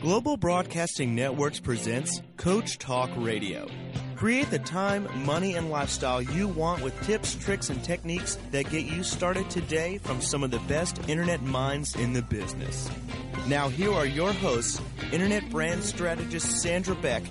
Global Broadcasting Networks presents Coach Talk Radio. Create the time, money, and lifestyle you want with tips, tricks, and techniques that get you started today from some of the best internet minds in the business. Now, here are your hosts, Internet brand strategist Sandra Beck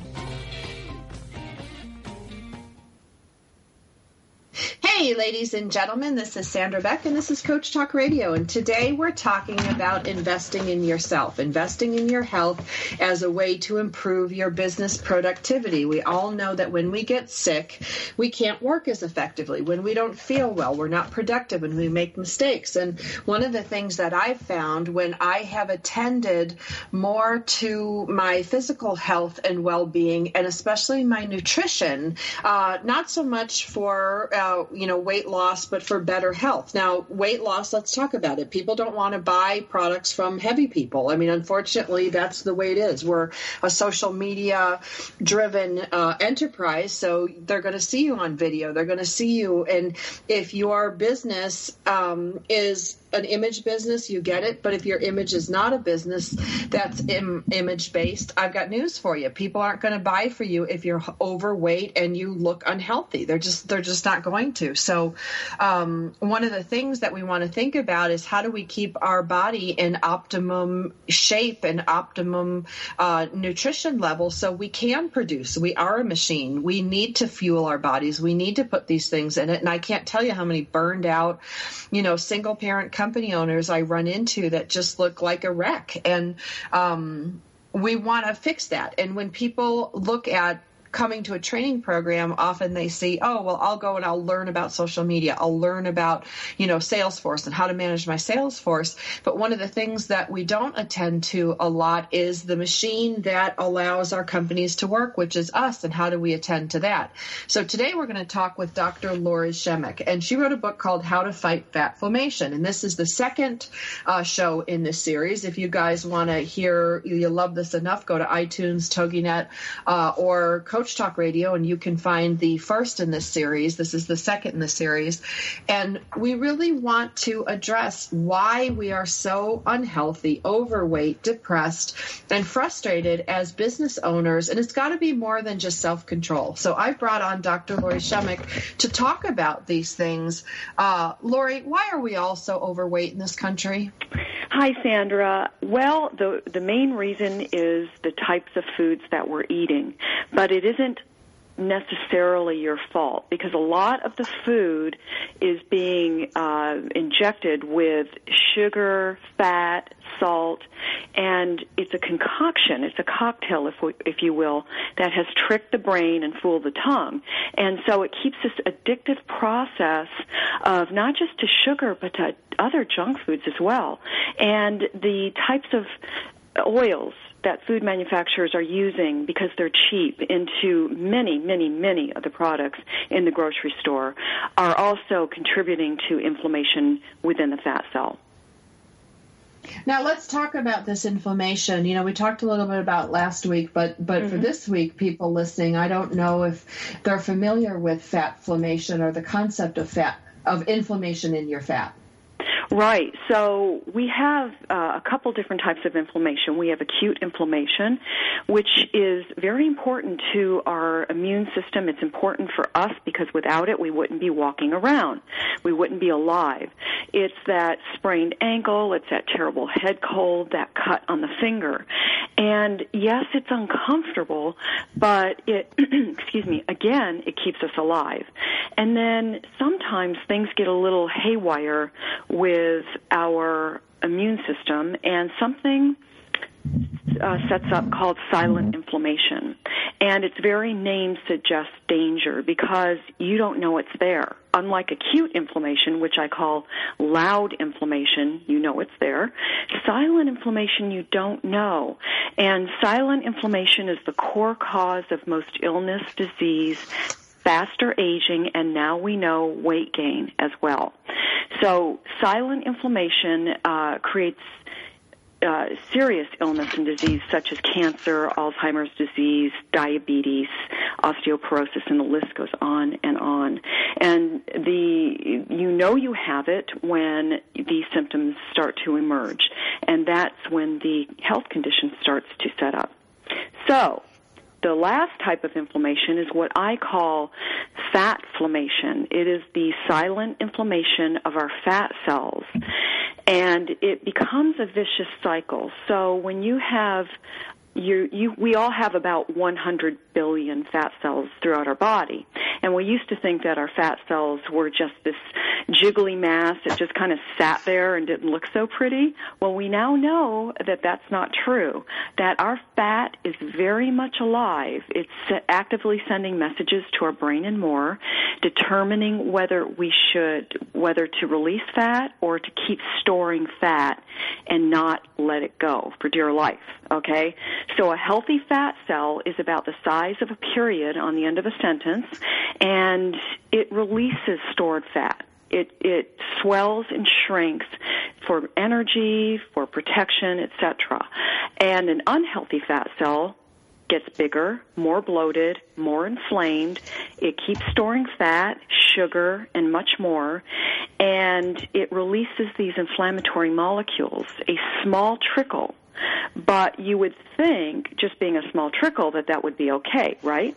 Ladies and gentlemen, this is Sandra Beck, and this is Coach Talk Radio. And today we're talking about investing in yourself, investing in your health as a way to improve your business productivity. We all know that when we get sick, we can't work as effectively. When we don't feel well, we're not productive and we make mistakes. And one of the things that I've found when I have attended more to my physical health and well being, and especially my nutrition, uh, not so much for, uh, you know, weight loss, but for better health. Now, weight loss, let's talk about it. People don't want to buy products from heavy people. I mean, unfortunately, that's the way it is. We're a social media driven uh, enterprise, so they're going to see you on video. They're going to see you. And if your business um, is an image business, you get it. But if your image is not a business that's Im- image based, I've got news for you. People aren't going to buy for you if you're overweight and you look unhealthy. They're just they're just not going to. So, um, one of the things that we want to think about is how do we keep our body in optimum shape and optimum uh, nutrition level so we can produce. We are a machine. We need to fuel our bodies. We need to put these things in it. And I can't tell you how many burned out, you know, single parent company owners I run into that just look like a wreck. And um, we want to fix that. And when people look at coming to a training program, often they see, oh, well, I'll go and I'll learn about social media. I'll learn about, you know, Salesforce and how to manage my Salesforce. But one of the things that we don't attend to a lot is the machine that allows our companies to work, which is us, and how do we attend to that? So today we're going to talk with Dr. Lori Shemek, and she wrote a book called How to Fight Fatflammation. And this is the second uh, show in this series. If you guys want to hear, you love this enough, go to iTunes, TogiNet, uh, or Coach Talk Radio, and you can find the first in this series. This is the second in the series. And we really want to address why we are so unhealthy, overweight, depressed, and frustrated as business owners. And it's got to be more than just self control. So I brought on Dr. Lori Shemek to talk about these things. Uh, Lori, why are we all so overweight in this country? Hi, Sandra. Well, the the main reason is the types of foods that we're eating, but it isn't necessarily your fault because a lot of the food is being uh, injected with sugar, fat, salt, and it's a concoction. It's a cocktail, if we, if you will, that has tricked the brain and fooled the tongue, and so it keeps this addictive process of not just to sugar but to other junk foods as well, and the types of oils that food manufacturers are using because they're cheap into many, many, many of the products in the grocery store are also contributing to inflammation within the fat cell. Now let's talk about this inflammation. You know, we talked a little bit about last week, but but mm-hmm. for this week, people listening, I don't know if they're familiar with fat inflammation or the concept of fat of inflammation in your fat. Right. So we have uh, a couple different types of inflammation. We have acute inflammation, which is very important to our immune system. It's important for us because without it, we wouldn't be walking around. We wouldn't be alive. It's that sprained ankle. It's that terrible head cold, that cut on the finger. And yes, it's uncomfortable, but it, excuse me, again, it keeps us alive. And then sometimes things get a little haywire with with our immune system, and something uh, sets up called silent inflammation. And its very name suggests danger because you don't know it's there. Unlike acute inflammation, which I call loud inflammation, you know it's there. Silent inflammation, you don't know. And silent inflammation is the core cause of most illness, disease, faster aging, and now we know weight gain as well. So silent inflammation uh, creates uh, serious illness and disease such as cancer, Alzheimer's disease, diabetes, osteoporosis, and the list goes on and on. And the you know you have it when these symptoms start to emerge, and that's when the health condition starts to set up. So, the last type of inflammation is what I call fat inflammation. It is the silent inflammation of our fat cells. And it becomes a vicious cycle. So when you have you, you, we all have about 100 billion fat cells throughout our body. And we used to think that our fat cells were just this jiggly mass that just kind of sat there and didn't look so pretty. Well, we now know that that's not true. That our fat is very much alive. It's actively sending messages to our brain and more, determining whether we should, whether to release fat or to keep storing fat and not let it go for dear life. Okay? So a healthy fat cell is about the size of a period on the end of a sentence, and it releases stored fat. It, it swells and shrinks for energy, for protection, etc. And an unhealthy fat cell gets bigger, more bloated, more inflamed. It keeps storing fat, sugar, and much more. And it releases these inflammatory molecules, a small trickle but you would think, just being a small trickle, that that would be okay, right?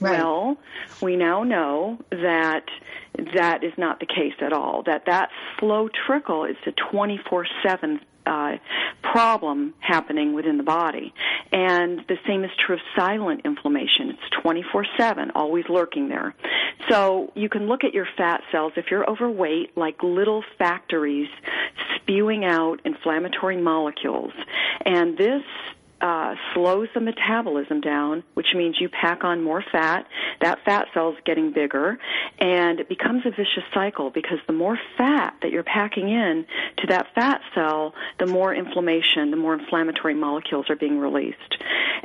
Right. Well, we now know that that is not the case at all. That that slow trickle is a 24/7 uh, problem happening within the body. And the same is true of silent inflammation. It's 24 7, always lurking there. So you can look at your fat cells, if you're overweight, like little factories spewing out inflammatory molecules. And this uh, slows the metabolism down, which means you pack on more fat. That fat cell's getting bigger, and it becomes a vicious cycle because the more fat that you're packing in to that fat cell, the more inflammation, the more inflammatory molecules are being released.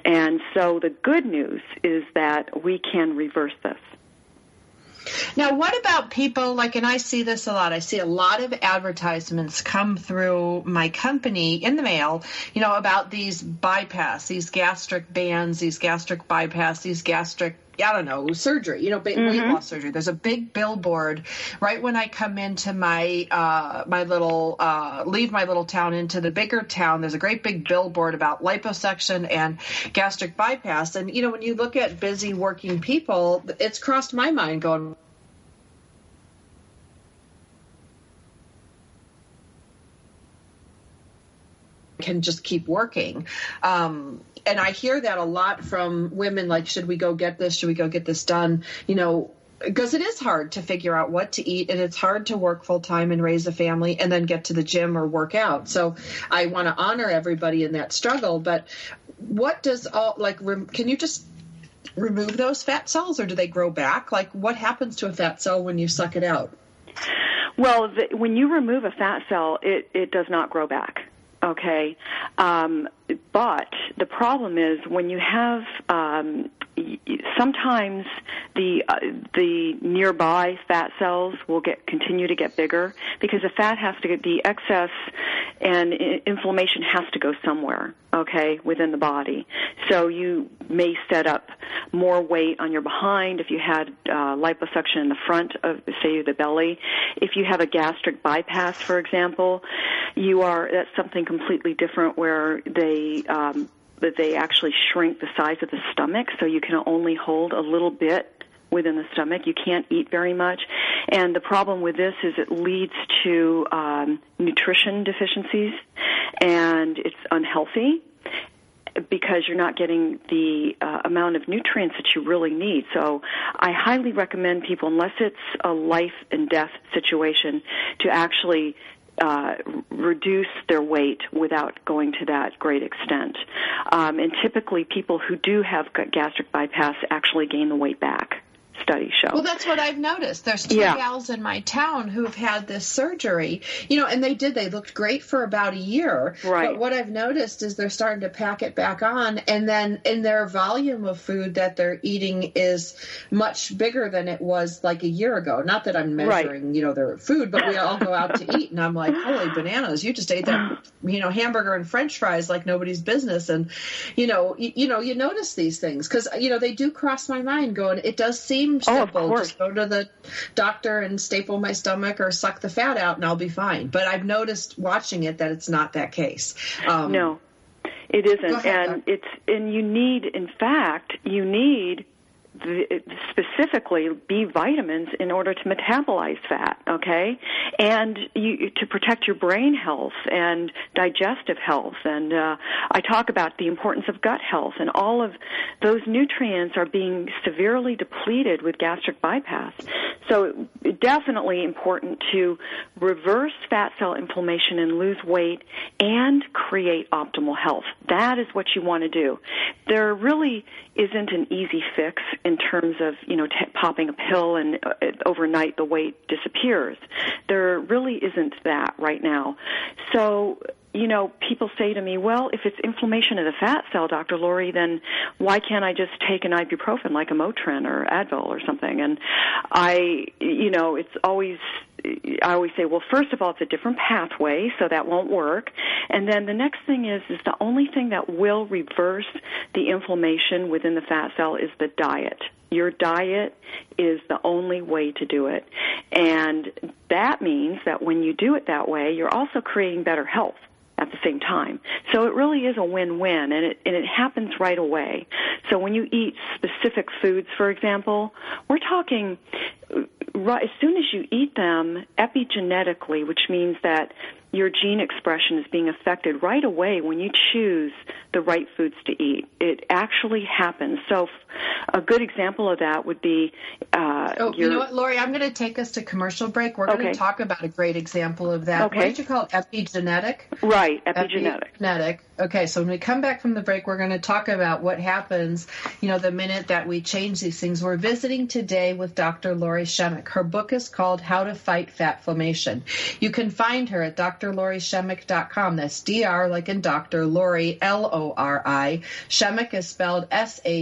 And so the good news is that we can reverse this. Now, what about people like, and I see this a lot. I see a lot of advertisements come through my company in the mail, you know, about these bypass, these gastric bands, these gastric bypass, these gastric I don't know, surgery, you know, weight mm-hmm. loss surgery. There's a big billboard right when I come into my uh, my little uh, leave my little town into the bigger town. There's a great big billboard about liposuction and gastric bypass. And you know, when you look at busy working people, it's crossed my mind going. Can just keep working. Um, and I hear that a lot from women like, should we go get this? Should we go get this done? You know, because it is hard to figure out what to eat and it's hard to work full time and raise a family and then get to the gym or work out. So I want to honor everybody in that struggle. But what does all like, can you just remove those fat cells or do they grow back? Like, what happens to a fat cell when you suck it out? Well, the, when you remove a fat cell, it, it does not grow back. Okay, um, but the problem is when you have um, sometimes the uh, the nearby fat cells will get continue to get bigger because the fat has to get the excess and inflammation has to go somewhere okay within the body. So you may set up more weight on your behind if you had uh, liposuction in the front of say the belly. If you have a gastric bypass for example you are that's something completely different where they um, that they actually shrink the size of the stomach so you can only hold a little bit within the stomach. You can't eat very much. And the problem with this is it leads to um, nutrition deficiencies and it's unhealthy because you're not getting the uh, amount of nutrients that you really need. So I highly recommend people, unless it's a life and death situation, to actually uh, reduce their weight without going to that great extent. Um, and typically, people who do have gastric bypass actually gain the weight back. Studies show. Well, that's what I've noticed. There's two yeah. gals in my town who've had this surgery, you know, and they did. They looked great for about a year. Right. But what I've noticed is they're starting to pack it back on, and then in their volume of food that they're eating is much bigger than it was like a year ago. Not that I'm measuring, right. you know, their food, but we all go out to eat, and I'm like, holy bananas! You just ate that, you know, hamburger and French fries like nobody's business, and you know, you, you know, you notice these things because you know they do cross my mind. Going, it does seem oh, simple. Oh, just go to the doctor and staple my stomach or suck the fat out, and I'll be fine. But I've noticed watching it that it's not that case. Um, no, it isn't, ahead, and it's and you need, in fact, you need specifically B vitamins in order to metabolize fat, okay? And you, to protect your brain health and digestive health. And uh, I talk about the importance of gut health, and all of those nutrients are being severely depleted with gastric bypass. So, definitely important to reverse fat cell inflammation and lose weight and create optimal health. That is what you want to do. There really isn't an easy fix in terms of you know t- popping a pill and uh, overnight the weight disappears. There really isn't that right now. So you know, people say to me, well, if it's inflammation of the fat cell, Dr. Lori, then why can't I just take an ibuprofen like a Motrin or Advil or something? And I, you know, it's always, I always say, well, first of all, it's a different pathway, so that won't work. And then the next thing is, is the only thing that will reverse the inflammation within the fat cell is the diet. Your diet is the only way to do it. And that means that when you do it that way, you're also creating better health at the same time. So it really is a win-win and it and it happens right away. So when you eat specific foods, for example, we're talking uh, right as soon as you eat them epigenetically, which means that your gene expression is being affected right away when you choose the right foods to eat. It actually happens. So, a good example of that would be. Uh, oh, your... you know what, Lori? I'm going to take us to commercial break. We're okay. going to talk about a great example of that. Okay. What did you call it? Epigenetic? Right, epigenetic. Epigenetic. Okay, so when we come back from the break, we're going to talk about what happens, you know, the minute that we change these things. We're visiting today with Dr. Lori Shemek. Her book is called How to Fight Fatflammation. You can find her at drlorishemek.com. That's D-R like in Dr. Lori, L-O-R-I. Shemek is spelled S-H-E-M-E-K,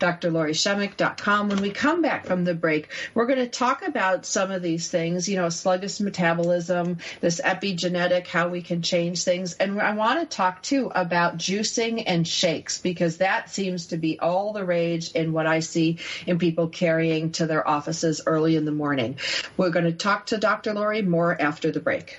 drlorishemek.com. When we come back from the break, we're going to talk about some of these things, you know, sluggish metabolism, this epigenetic, how we can change things and I want to talk too about juicing and shakes because that seems to be all the rage in what I see in people carrying to their offices early in the morning. We're going to talk to Dr. Lori more after the break.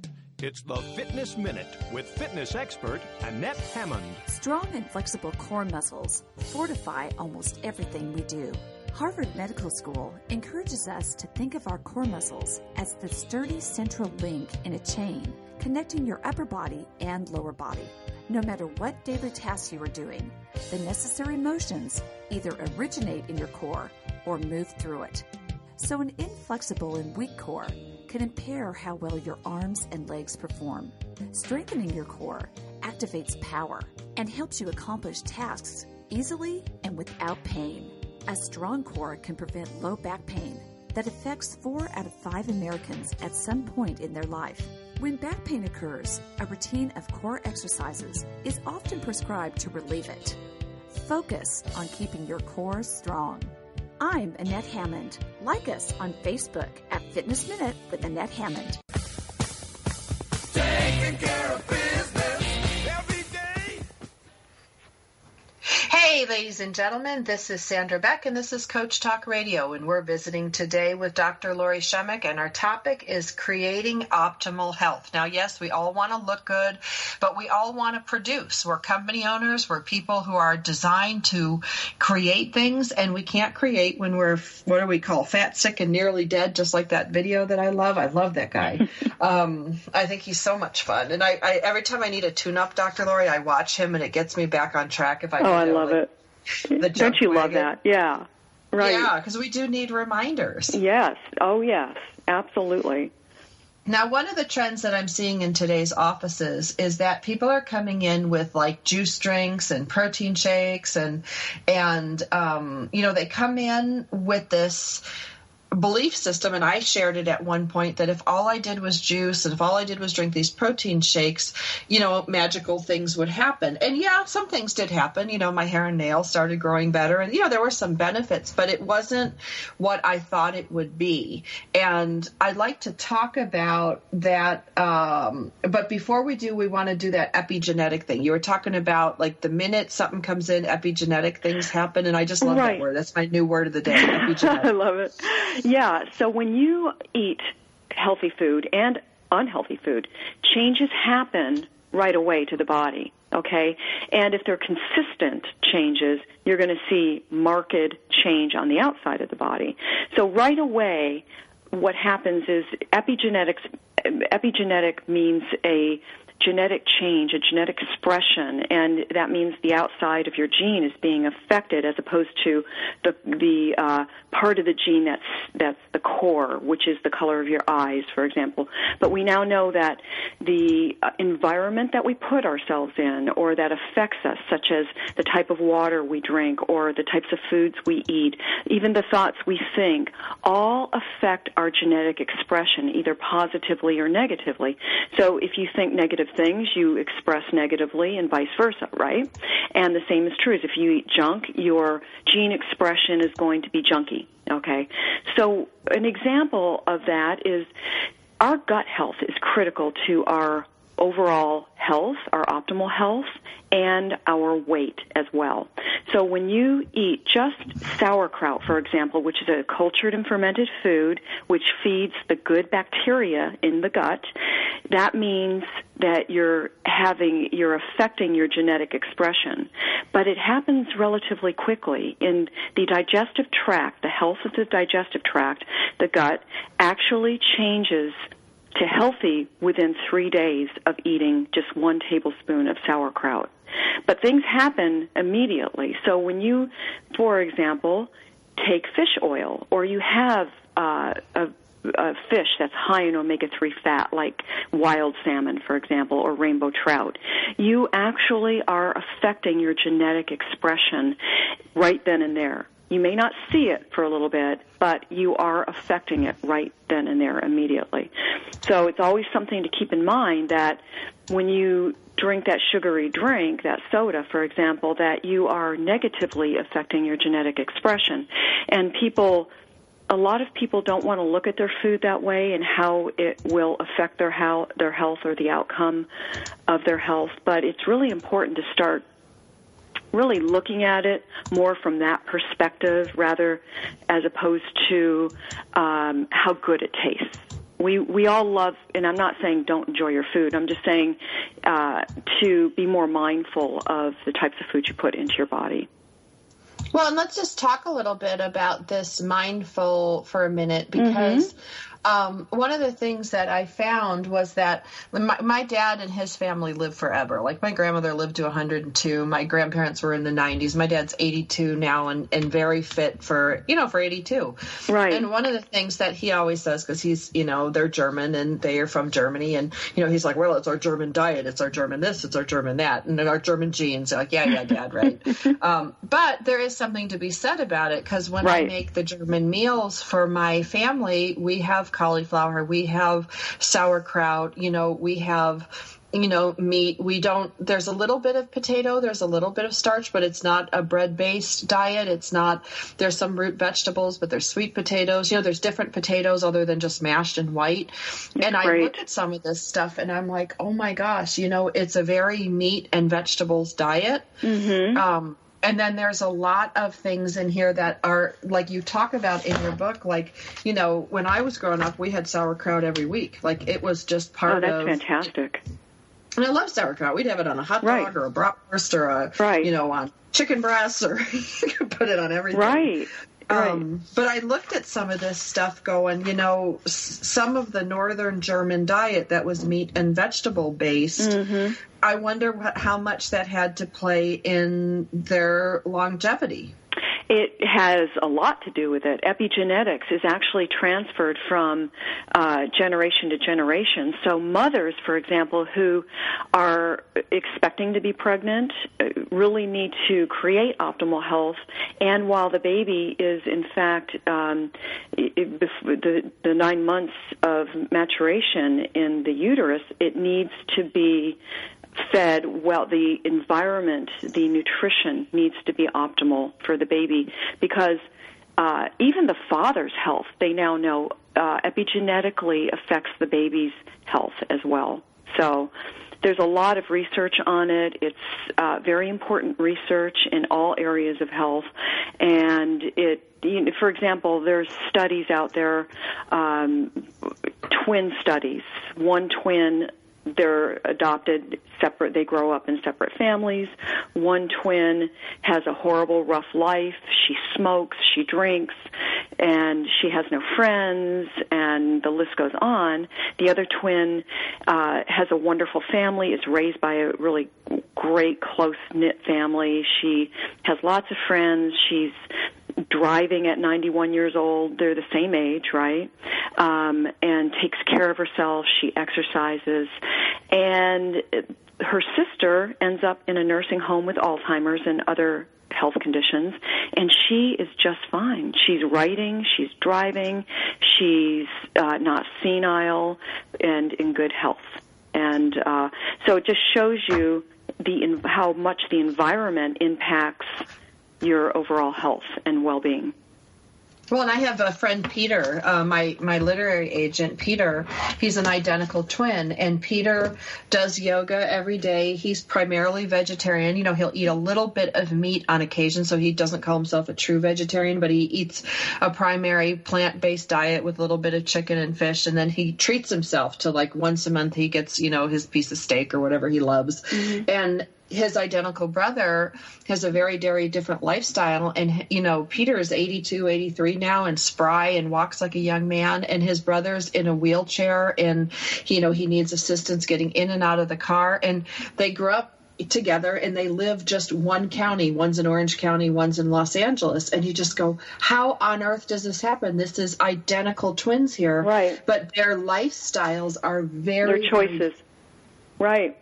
It's the Fitness Minute with fitness expert Annette Hammond. Strong and flexible core muscles fortify almost everything we do. Harvard Medical School encourages us to think of our core muscles as the sturdy central link in a chain connecting your upper body and lower body. No matter what daily tasks you are doing, the necessary motions either originate in your core or move through it. So, an inflexible and weak core can impair how well your arms and legs perform. Strengthening your core activates power and helps you accomplish tasks easily and without pain. A strong core can prevent low back pain that affects four out of five Americans at some point in their life. When back pain occurs, a routine of core exercises is often prescribed to relieve it. Focus on keeping your core strong. I'm Annette Hammond. Like us on Facebook at Fitness Minute with Annette Hammond. Hey, ladies and gentlemen, this is Sandra Beck, and this is Coach Talk Radio, and we're visiting today with Dr. Lori Shemek, and our topic is creating optimal health. Now, yes, we all want to look good, but we all want to produce. We're company owners, we're people who are designed to create things, and we can't create when we're, what do we call, fat, sick, and nearly dead, just like that video that I love. I love that guy. um, I think he's so much fun, and I, I every time I need a tune up, Dr. Lori, I watch him, and it gets me back on track if I Oh, I love it. The Don't you love that? Yeah. Right. Yeah, because we do need reminders. Yes. Oh, yes. Absolutely. Now, one of the trends that I'm seeing in today's offices is that people are coming in with like juice drinks and protein shakes, and and um, you know they come in with this belief system and I shared it at one point that if all I did was juice and if all I did was drink these protein shakes, you know, magical things would happen. And yeah, some things did happen. You know, my hair and nails started growing better and you know, there were some benefits, but it wasn't what I thought it would be. And I'd like to talk about that um but before we do, we want to do that epigenetic thing. You were talking about like the minute something comes in, epigenetic things happen and I just love Right. that word. That's my new word of the day, epigenetic. I love it. Yeah. So when you eat healthy food and unhealthy food, changes happen right away to the body. Okay. And if they're consistent changes, you're going to see marked change on the outside of the body. So right away, what happens is epigenetics, epigenetic means a genetic change, a genetic expression, and that means the outside of your gene is being affected as opposed to the the uh, part of the gene that's that's the core, which is the color of your eyes, for example. But we now know that the uh, environment that we put ourselves in, or that affects us, such as the type of water we drink, or the types of foods we eat, even the thoughts we think, all affect our genetic expression, either positively or negatively. So if you think negative things, you express negatively and vice versa, right? And the same is true as if you eat junk, your gene expression is going to be junky, okay? So an example of that is our gut health is critical to our overall health, our optimal health, and our weight as well. So when you eat just sauerkraut, for example, which is a cultured and fermented food which feeds the good bacteria in the gut, that means that you're having you're affecting your genetic expression. But it happens relatively quickly in the digestive tract, the health of the digestive tract, the gut actually changes to healthy within three days of eating just one tablespoon of sauerkraut. But things happen immediately. So when you, for example, take fish oil or you have uh, a fish that's high in omega 3 fat, like wild salmon, for example, or rainbow trout, you actually are affecting your genetic expression right then and there. You may not see it for a little bit, but you are affecting it right then and there immediately. So it's always something to keep in mind that when you drink that sugary drink, that soda, for example, that you are negatively affecting your genetic expression. And people a lot of people don't want to look at their food that way and how it will affect their how their health or the outcome of their health. But it's really important to start really looking at it more from that perspective rather as opposed to um, how good it tastes. We we all love, and I'm not saying don't enjoy your food. I'm just saying uh, to be more mindful of the types of food you put into your body. Well, and let's just talk a little bit about this mindful for a minute because um, one of the things that I found was that my, my, dad and his family lived forever. Like my grandmother lived to 102. My grandparents were in the 90s. My dad's 82 now and, and very fit for, you know, for 82. Right. And one of the things that he always says, because he's, you know, they're German and they are from Germany. And, you know, he's like, well, it's our German diet. It's our German this. It's our German that. And our German genes. They're like, yeah, yeah, dad, right. um, but there is something to be said about it because when right. I make the German meals for my family, we have cauliflower, we have sauerkraut, you know, we have you know meat. We don't there's a little bit of potato there's a little bit of starch but it's not a bread based diet. It's not there's some root vegetables but there's sweet potatoes. You know there's different potatoes other than just mashed and white. And i look at some of this stuff and i'm like oh my gosh you know it's a very meat and vegetables diet. Mm-hmm. um, and then there's a lot of things in here that are like you talk about in your book like you know when i was growing up we had sauerkraut every week. Like it was just oh, part oh, that's of fantastic. And i love sauerkraut. We'd have it on a hot right. dog or a bratwurst or a right. you know on chicken breasts or you could put it on everything. Right um, but I looked at some of this stuff going, you know, s- some of the northern German diet that was meat and vegetable based. Mm-hmm. I wonder what, how much that had to play in their longevity. It has a lot to do with it. Epigenetics is actually transferred from uh, generation to generation. So, mothers, for example, who are expecting to be pregnant uh, really need to create optimal health. And while the baby is, in fact, um, the, the nine months of maturation in the uterus, it needs to be fed well the environment the nutrition needs to be optimal for the baby because uh, even the father's health they now know uh, epigenetically affects the baby's health as well so there's a lot of research on it. It's uh, very important research in all areas of health, and it. You know, for example, there's studies out there, um, twin studies. One twin they're adopted separate they grow up in separate families. One twin has a horrible rough life. She smokes she drinks and she has no friends and the list goes on. The other twin uh has a wonderful family is raised by a really great close knit family. She has lots of friends. She's driving at 91 years old. They're the same age, right? Um, and takes care of herself. She exercises. And her sister ends up in a nursing home with Alzheimer's and other health conditions and she is just fine she's writing she's driving she's uh, not senile and in good health and uh, so it just shows you the how much the environment impacts your overall health and well-being. Well, and I have a friend, Peter, uh, my my literary agent, Peter. He's an identical twin, and Peter does yoga every day. He's primarily vegetarian. You know, he'll eat a little bit of meat on occasion, so he doesn't call himself a true vegetarian, but he eats a primary plant-based diet with a little bit of chicken and fish, and then he treats himself to like once a month he gets you know his piece of steak or whatever he loves, mm-hmm. and his identical brother has a very very different lifestyle. And you know peter is 82 83 now and spry and walks like a young man. And his brother's in a wheelchair and you know he needs assistance getting in and out of the car. And they grew up together and they live just one county. One's in orange county one's in los angeles. And you just go how on earth does this happen? This is identical twins here. Right. But their lifestyles are very their choices. right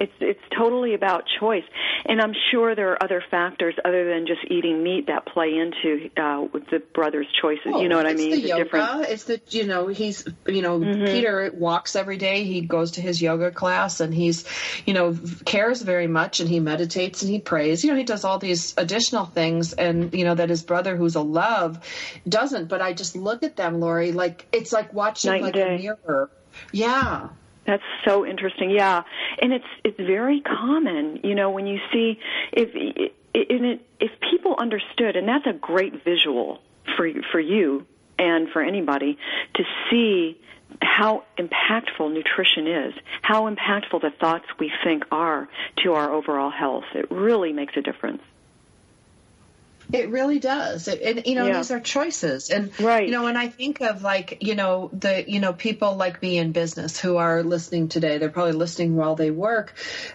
it's it's totally about choice, and I'm sure there are other factors other than just eating meat that play into uh, the brother's choices. Oh, you know what I mean? The, the yoga. Different... It's the you know he's you know mm-hmm. Peter walks every day. He goes to his yoga class and he's you know cares very much and he meditates and he prays. You know he does all these additional things and you know that his brother who's a love doesn't. But I just look at them, Lori, like it's like watching Night like a mirror. Yeah. That's so interesting. Yeah, and it's it's very common. You know, when you see if it, if people understood, and that's a great visual for for you and for anybody to see how impactful nutrition is, how impactful the thoughts we think are to our overall health. It really makes a difference. It really does. It, and you know, Yeah. these are choices. And Right. you know, when I think of like, you know, the you know, people like me in business who are listening today, they're probably listening while they work.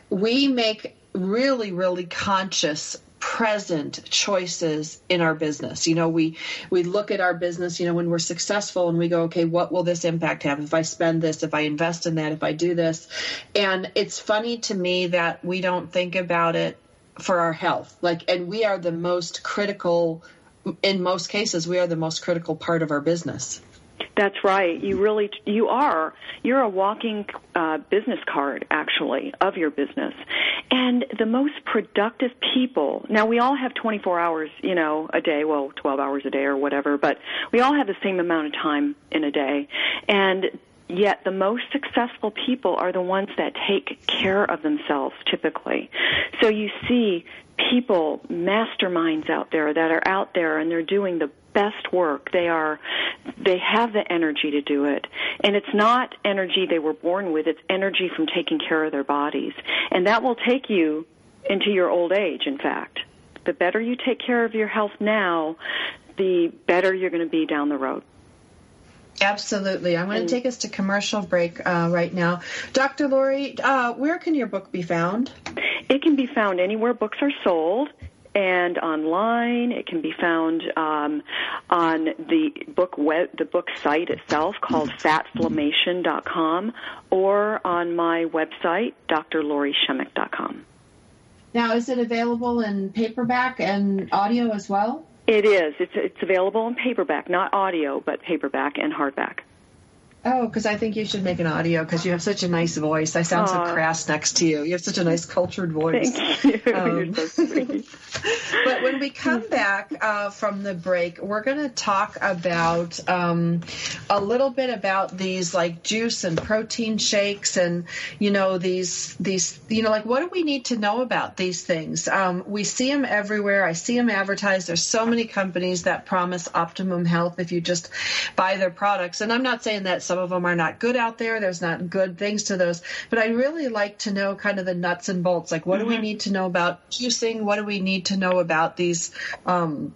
We make really, really conscious present choices in our business. You know, we we look at our business, you know, when we're successful and we go, okay, what will this impact have if I spend this, if I invest in that, if I do this? And it's funny to me that we don't think about it for our health. Like and we are the most critical in most cases we are the most critical part of our business. That's right. You really you are. You're a walking uh, business card, actually, of your business. And the most productive people. Now we all have 24 hours, you know, a day. Well, 12 hours a day or whatever. But we all have the same amount of time in a day. And Yet the most successful people are the ones that take care of themselves typically. So you see people, masterminds out there that are out there and they're doing the best work. They are, they have the energy to do it. And it's not energy they were born with, it's energy from taking care of their bodies. And that will take you into your old age, in fact. The better you take care of your health now, the better you're going to be down the road. Absolutely. I'm going to take us to commercial break uh, right now. Dr. Lori, uh, where can your book be found? It can be found anywhere books are sold and online. It can be found um, on the book web, the book site itself called fatflammation.com or on my website, drlorishemek.com. Now, is it available in paperback and audio as well? It is. It's it's available in paperback, not audio, but paperback and hardback. Oh, because I think you should make an audio because you have such a nice voice. I sound so crass next to you. You have such a nice cultured voice. Thank you. Um, so but when we come back uh, from the break, we're going to talk about um, a little bit about these like juice and protein shakes, and you know these these you know like what do we need to know about these things? Um, we see them everywhere. I see them advertised. There's so many companies that promise optimum health if you just buy their products, and I'm not saying that some of them are not good out there. There's not good things to those, but I really like to know kind of the nuts and bolts. Like what do we need to know about juicing? What do we need to know about these um,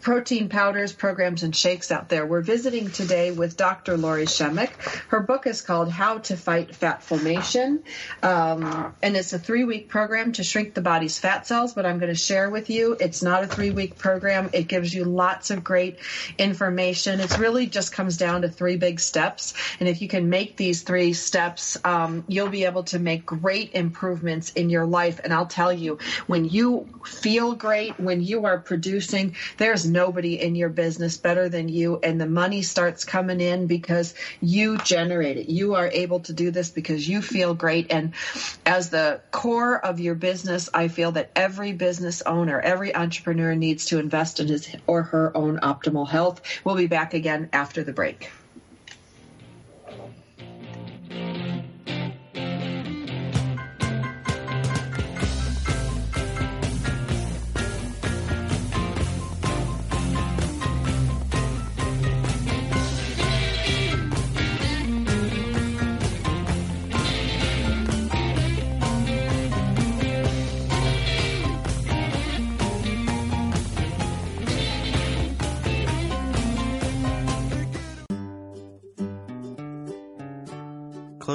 protein powders, programs, and shakes out there. We're visiting today with Dr. Lori Shemek. Her book is called How to Fight Fatflammation, um, and it's a three week program to shrink the body's fat cells. But I'm going to share with you, it's not a three week program. It gives you lots of great information. It really just comes down to three big steps, and if you can make these three steps, um, you'll be able to make great improvements in your life. And I'll tell you, when you feel great, when you are producing, there's nobody in your business better than you, and the money starts coming in because you generate it. You are able to do this because you feel great. And as the core of your business, I feel that every business owner, every entrepreneur needs to invest in his or her own optimal health. We'll be back again after the break.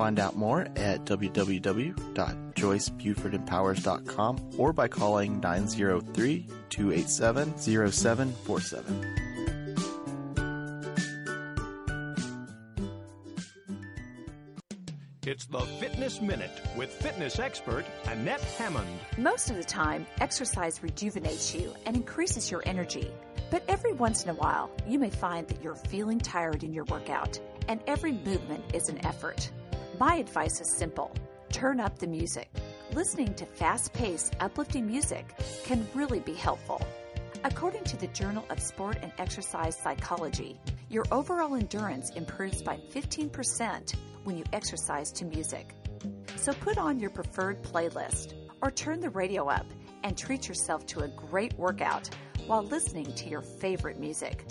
Find out more at www.joycebufordempowers.com or by calling 903 287 0747. It's the Fitness Minute with fitness expert Annette Hammond. Most of the time, exercise rejuvenates you and increases your energy. But every once in a while, you may find that you're feeling tired in your workout, and every movement is an effort. My advice is simple turn up the music. Listening to fast paced, uplifting music can really be helpful. According to the Journal of Sport and Exercise Psychology, your overall endurance improves by 15% when you exercise to music. So put on your preferred playlist or turn the radio up and treat yourself to a great workout while listening to your favorite music.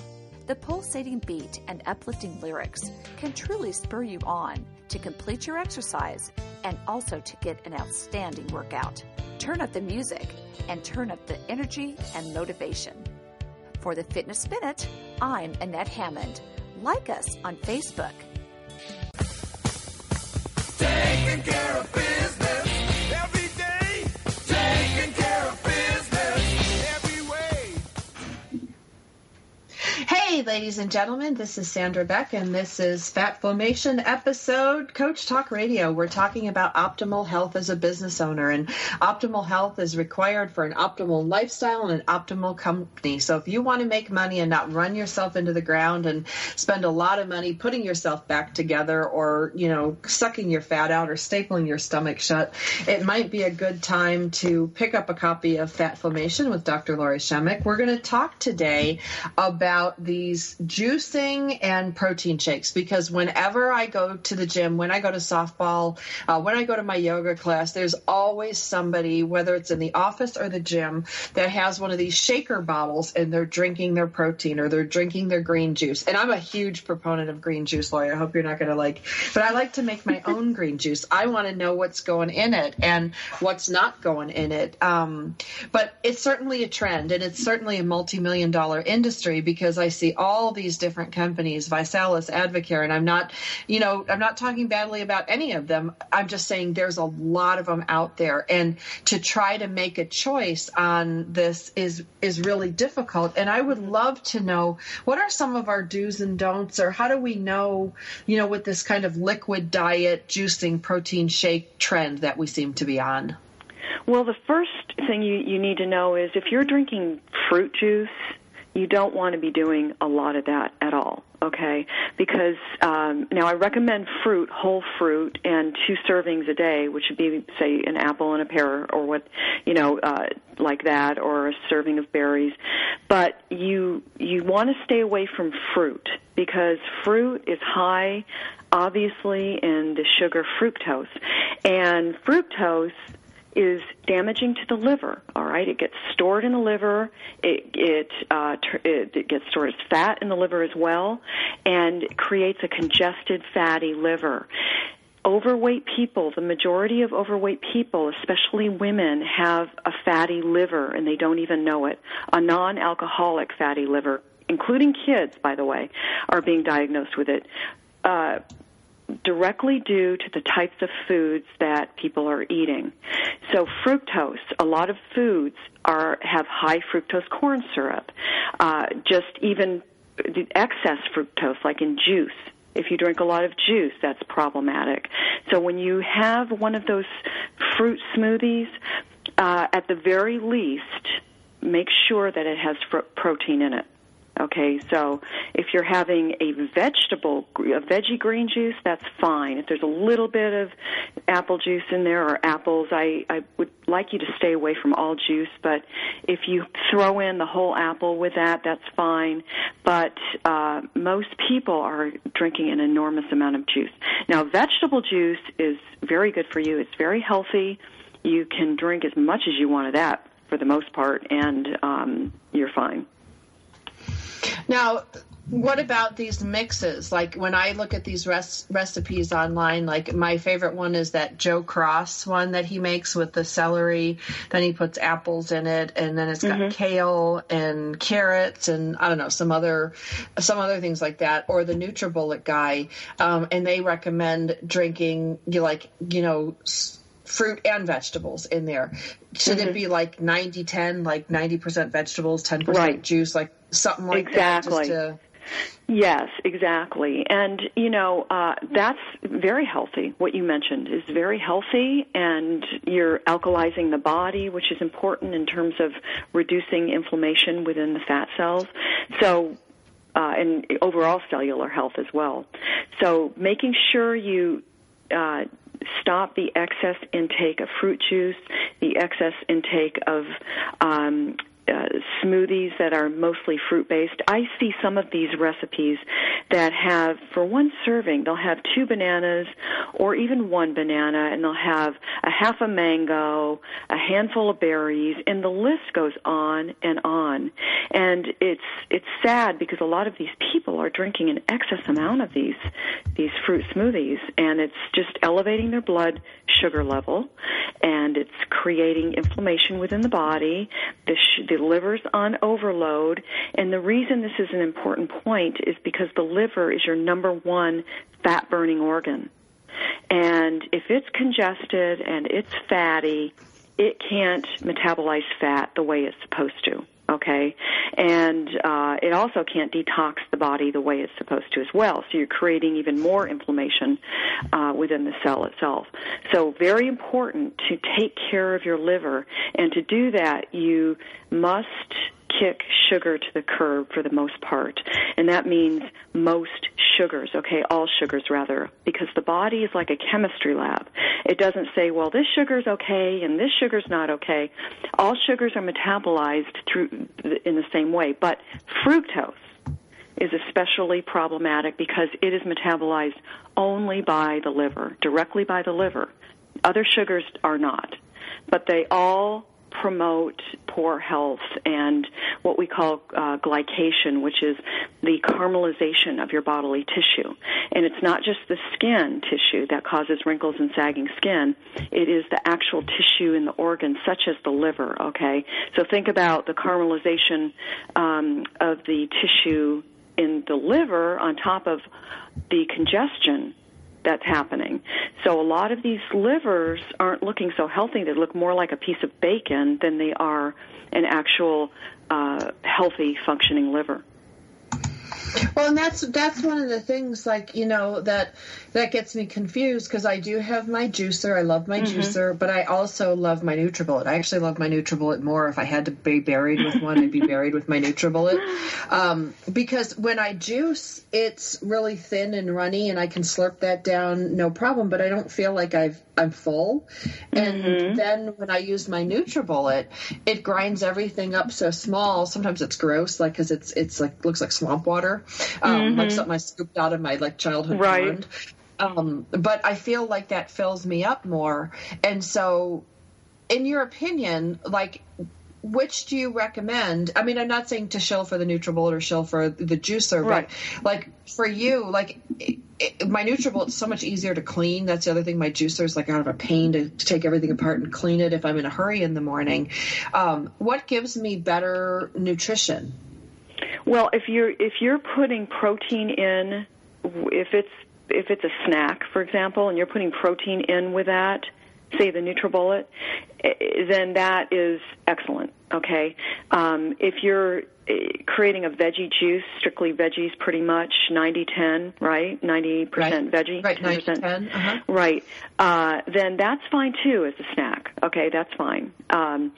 The pulsating beat and uplifting lyrics can truly spur you on to complete your exercise and also to get an outstanding workout. Turn up the music and turn up the energy and motivation. For the Fitness Minute, I'm Annette Hammond. Like us on Facebook. Taking care of business Ladies and gentlemen, this is Sandra Beck, and this is Fatflammation episode Coach Talk Radio. We're talking about optimal health as a business owner, and optimal health is required for an optimal lifestyle and an optimal company. So, if you want to make money and not run yourself into the ground and spend a lot of money putting yourself back together, or you know, sucking your fat out or stapling your stomach shut, it might be a good time to pick up a copy of Fatflammation with Dr. Lori Shemek. We're going to talk today about these juicing and protein shakes because whenever I go to the gym, when I go to softball, uh, when I go to my yoga class, there's always somebody, whether it's in the office or the gym, that has one of these shaker bottles and they're drinking their protein or they're drinking their green juice. And I'm a huge proponent of green juice, Lori. I hope you're not going to like, but I like to make my own green juice. I want to know what's going in it and what's not going in it. Um, but it's certainly a trend and it's certainly a multi-million dollar industry because I see all these different companies, ViSalus, Advocare, and I'm not, you know, I'm not talking badly about any of them. I'm just saying there's a lot of them out there, and to try to make a choice on this is is really difficult. And I would love to know what are some of our do's and don'ts, or how do we know, you know, with this kind of liquid diet, juicing, protein shake trend that we seem to be on. Well, the first thing you, you need to know is if you're drinking fruit juice, you don't want to be doing a lot of that at all, okay? Because um, now I recommend fruit, whole fruit, and two servings a day, which would be, say, an apple and a pear, or what, you know, uh, like that, or a serving of berries. But you you want to stay away from fruit because fruit is high, obviously, in the sugar fructose, and fructose is damaging to the liver. All right, it gets stored in the liver. It it, uh, it it gets stored as fat in the liver as well, and creates a congested, fatty liver. Overweight people, the majority of overweight people, especially women, have a fatty liver and they don't even know it. A non-alcoholic fatty liver, including kids, by the way, are being diagnosed with it. Uh, directly due to the types of foods that people are eating. So fructose, a lot of foods are have high fructose corn syrup. Uh, just even the excess fructose, like in juice. If you drink a lot of juice, that's problematic. So when you have one of those fruit smoothies, uh, at the very least, make sure that it has fr- protein in it. Okay, so if you're having a vegetable, a veggie green juice, that's fine. If there's a little bit of apple juice in there or apples, I, I would like you to stay away from all juice. But if you throw in the whole apple with that, that's fine. But uh, most people are drinking an enormous amount of juice. Now, vegetable juice is very good for you. It's very healthy. You can drink as much as you want of that for the most part, and um, you're fine. Now, what about these mixes? Like when I look at these res- recipes online, like my favorite one is that Joe Cross one that he makes with the celery. Then he puts apples in it, and then it's got kale and carrots and I don't know some other some other things like that. Or the NutriBullet guy, um, and they recommend drinking you like you know. S- fruit and vegetables in there. Should it be like 90 10, like 90% vegetables, 10% Right. juice, like something like Exactly. that? To, Yes, exactly. And, you know, uh, that's very healthy. What you mentioned is very healthy, and you're alkalizing the body, which is important in terms of reducing inflammation within the fat cells. So, uh, and overall cellular health as well. So, making sure you uh, stop the excess intake of fruit juice, the excess intake of um, uh, smoothies that are mostly fruit based. I see some of these recipes that have, for one serving, they'll have two bananas or even one banana, and they'll have a half a mango, a handful of berries, and the list goes on and on. And it's it's sad because a lot of these people are drinking an excess amount of these these fruit smoothies, and it's just elevating their blood sugar level, and it's creating inflammation within the body. The, sh- the liver's on overload, and the reason this is an important point is because the liver is your number one fat burning organ. And if it's congested and it's fatty, it can't metabolize fat the way it's supposed to. Okay, and uh, it also can't detox the body the way it's supposed to as well. So you're creating even more inflammation uh, within the cell itself. So very important to take care of your liver, and to do that, you must kick sugar to the curb for the most part. And that means most sugars, okay, all sugars rather, because the body is like a chemistry lab. It doesn't say, well, this sugar's okay and this sugar's not okay. All sugars are metabolized through in the same way, but fructose is especially problematic because it is metabolized only by the liver, directly by the liver. Other sugars are not, but they all promote poor health and what we call uh, glycation, which is the caramelization of your bodily tissue. And it's not just the skin tissue that causes wrinkles and sagging skin, it is the actual tissue in the organs, such as the liver, okay? So think about the caramelization um, of the tissue in the liver on top of the congestion that's happening. So a lot of these livers aren't looking so healthy. They look more like a piece of bacon than they are an actual uh, healthy, functioning liver. Well, and that's that's one of the things, like you know, that that gets me confused because I do have my juicer. I love my Mm-hmm. juicer, but I also love my NutriBullet. I actually love my NutriBullet more. If I had to be buried with one, I'd be buried with my NutriBullet. Um, because when I juice, it's really thin and runny, and I can slurp that down no problem. But I don't feel like I've I'm full. And Mm-hmm. then when I use my NutriBullet, it grinds everything up so small. Sometimes it's gross, like because it's it's like looks like swamp water, um, like something I scooped out of my like childhood Mm-hmm. Right. pond. Um, but I feel like that fills me up more. And so, in your opinion, like which do you recommend? I mean, I'm not saying to shill for the NutriBullet or shill for the juicer, Right. but like for you, like it, it, my NutriBullet's so much easier to clean. That's the other thing. My juicer is like out of a pain to, to take everything apart and clean it if I'm in a hurry in the morning. Um, what gives me better nutrition? Well, if you're if you're putting protein in, if it's if it's a snack, for example, and you're putting protein in with that, say the NutriBullet, eh, then that is excellent. Okay, um, if you're eh, creating a veggie juice, strictly veggies, pretty much 90-10, right? Ninety percent Right. veggie, Right, 10%. 90-10, uh-huh. Right. Uh, then that's fine too as a snack. Okay, that's fine. Um,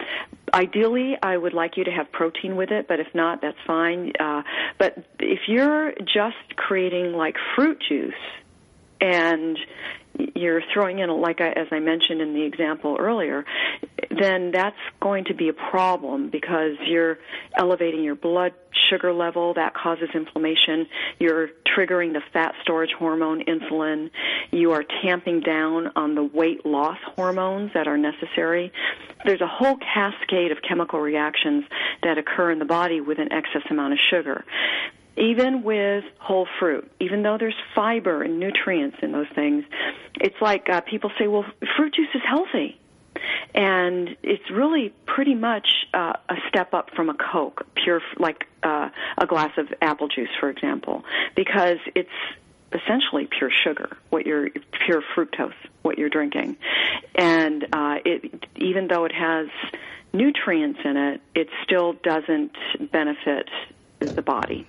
ideally, I would like you to have protein with it, but if not, that's fine. Uh, but if you're just creating like fruit juice and you're throwing in, like I, as I mentioned in the example earlier, then that's going to be a problem because you're elevating your blood sugar level. That causes inflammation. You're triggering the fat storage hormone, insulin. You are tamping down on the weight loss hormones that are necessary. There's a whole cascade of chemical reactions that occur in the body with an excess amount of sugar even with whole fruit, even though there's fiber and nutrients in those things, it's like uh, people say, well, fruit juice is healthy. And it's really pretty much uh, a step up from a Coke, pure, like uh, a glass of apple juice, for example, because it's essentially pure sugar, what you're pure fructose, what you're drinking, and uh, it even though it has nutrients in it, it still doesn't benefit the body.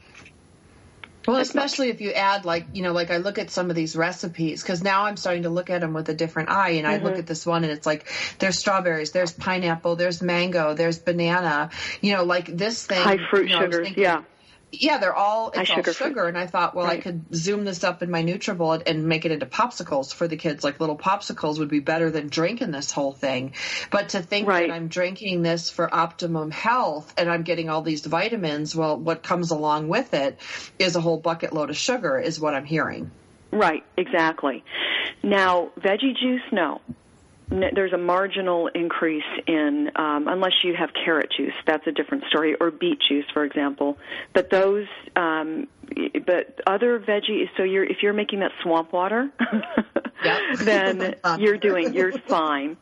Well, especially if you add like you know, like I look at some of these recipes because now I'm starting to look at them with a different eye, and I Mm-hmm. look at this one and it's like there's strawberries, there's pineapple, there's mango, there's banana, you know, like this thing. High fruit you know, sugars, thinking- yeah. Yeah, they're all it's all sugar sugar, and I thought, well, I could zoom this up in my NutriBullet and make it into popsicles for the kids. Like little popsicles would be better than drinking this whole thing. But to think Right. that I'm drinking this for optimum health and I'm getting all these vitamins, well, what comes along with it is a whole bucket load of sugar, is what I'm hearing. Right, exactly. Now, veggie juice, no. There's a marginal increase in, um, unless you have carrot juice, that's a different story, or beet juice, for example. But those, um, but other veggie, so you're if you're making that swamp water, then you're doing you're fine.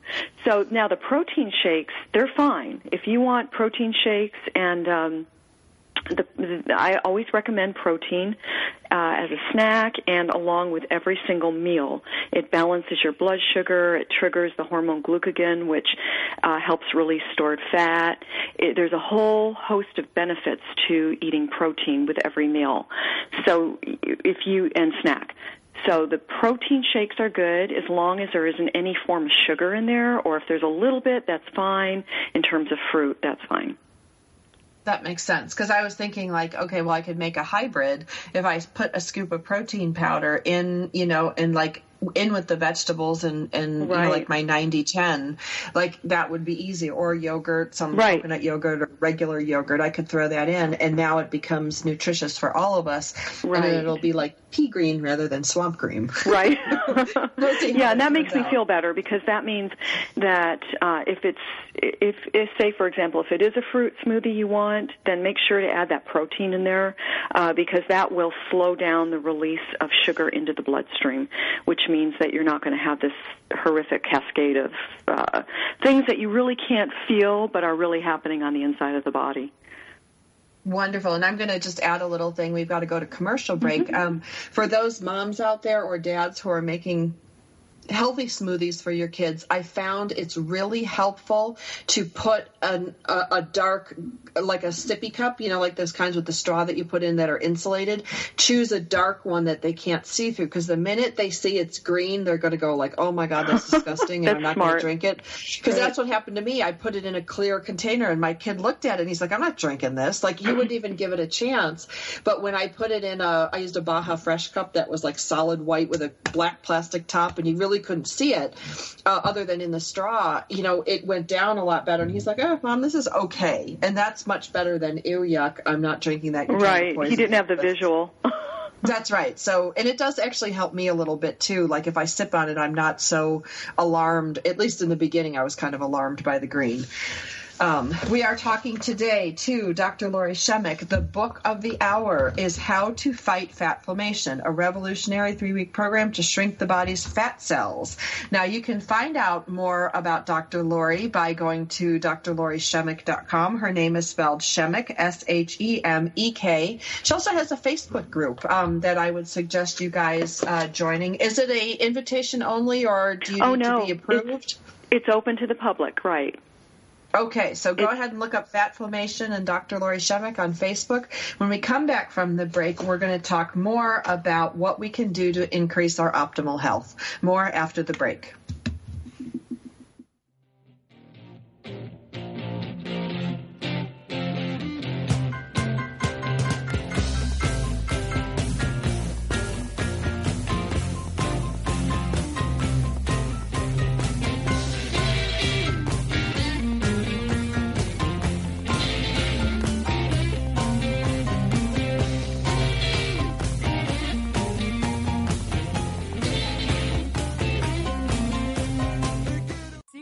So now the protein shakes, they're fine. If you want protein shakes and um, the, the, I always recommend protein uh, as a snack and along with every single meal. It balances your blood sugar. It triggers the hormone glucagon, which uh, helps release stored fat. It, there's a whole host of benefits to eating protein with every meal. So if you and snack. So the protein shakes are good as long as there isn't any form of sugar in there, or if there's a little bit, that's fine. In terms of fruit, that's fine. That makes sense. Because I was thinking like, okay, well, I could make a hybrid if I put a scoop of protein powder in, you know, and like in with the vegetables and and you know, like my 90-10 like that would be easy. Or yogurt some Right. coconut yogurt or regular yogurt. I could throw that in and now it becomes nutritious for all of us. Right. and it'll be like pea green rather than swamp green. Right. We'll see how yeah and that makes me feel better because that means that uh, if it's if, if say for example if it is a fruit smoothie you want then make sure to add that protein in there uh, because that will slow down the release of sugar into the bloodstream which means that you're not going to have this horrific cascade of uh, things that you really can't feel but are really happening on the inside of the body Wonderful. And I'm going to just add a little thing. We've got to go to commercial break. Mm-hmm. Um, for those moms out there or dads who are making healthy smoothies for your kids, I found it's really helpful to put an, a, a dark, like a sippy cup, you know, like those kinds with the straw that you put in that are insulated. Choose a dark one that they can't see through because the minute they see it's green, they're going to go like, "Oh my god, that's disgusting," and I'm not going to drink it. Because that's what happened to me. I put it in a clear container, and my kid looked at it, and he's like, "I'm not drinking this." Like you wouldn't even give it a chance. But when I put it in a, I used a Baja Fresh cup that was like solid white with a black plastic top, and you really couldn't see it uh, other than in the straw. You know, it went down a lot better. And he's like, "Oh, mom, this is okay," and that's much better than "Ew, yuck, I'm not drinking that." Right he didn't have the But- visual that's right. So, and it does actually help me a little bit too. Like if I sip on it, I'm not so alarmed. At least in the beginning, I was kind of alarmed by the green. Um, we are talking today to Dr. Lori Shemek. The book of the hour is How to Fight Fatflammation, a revolutionary three week program to shrink the body's fat cells. Now, you can find out more about Dr. Lori by going to drlorishemek.com. Her name is spelled Shemek, S H E M E K. She also has a Facebook group um, that I would suggest you guys uh, joining. Is it a invitation only, or do you Oh, need no. to be approved? it's open to the public right Okay, so go It- ahead and look up Fatflammation and Dr. Lori Shemek on Facebook. When we come back from the break, we're going to talk more about what we can do to increase our optimal health. More after the break.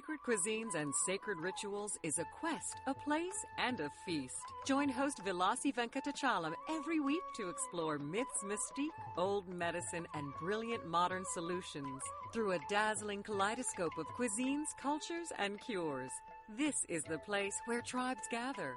Secret Cuisines and Sacred Rituals is a quest, a place, and a feast. Join host Vilasi Venkatachalam every week to explore myths, mystique, old medicine, and brilliant modern solutions through a dazzling kaleidoscope of cuisines, cultures, and cures. This is the place where tribes gather,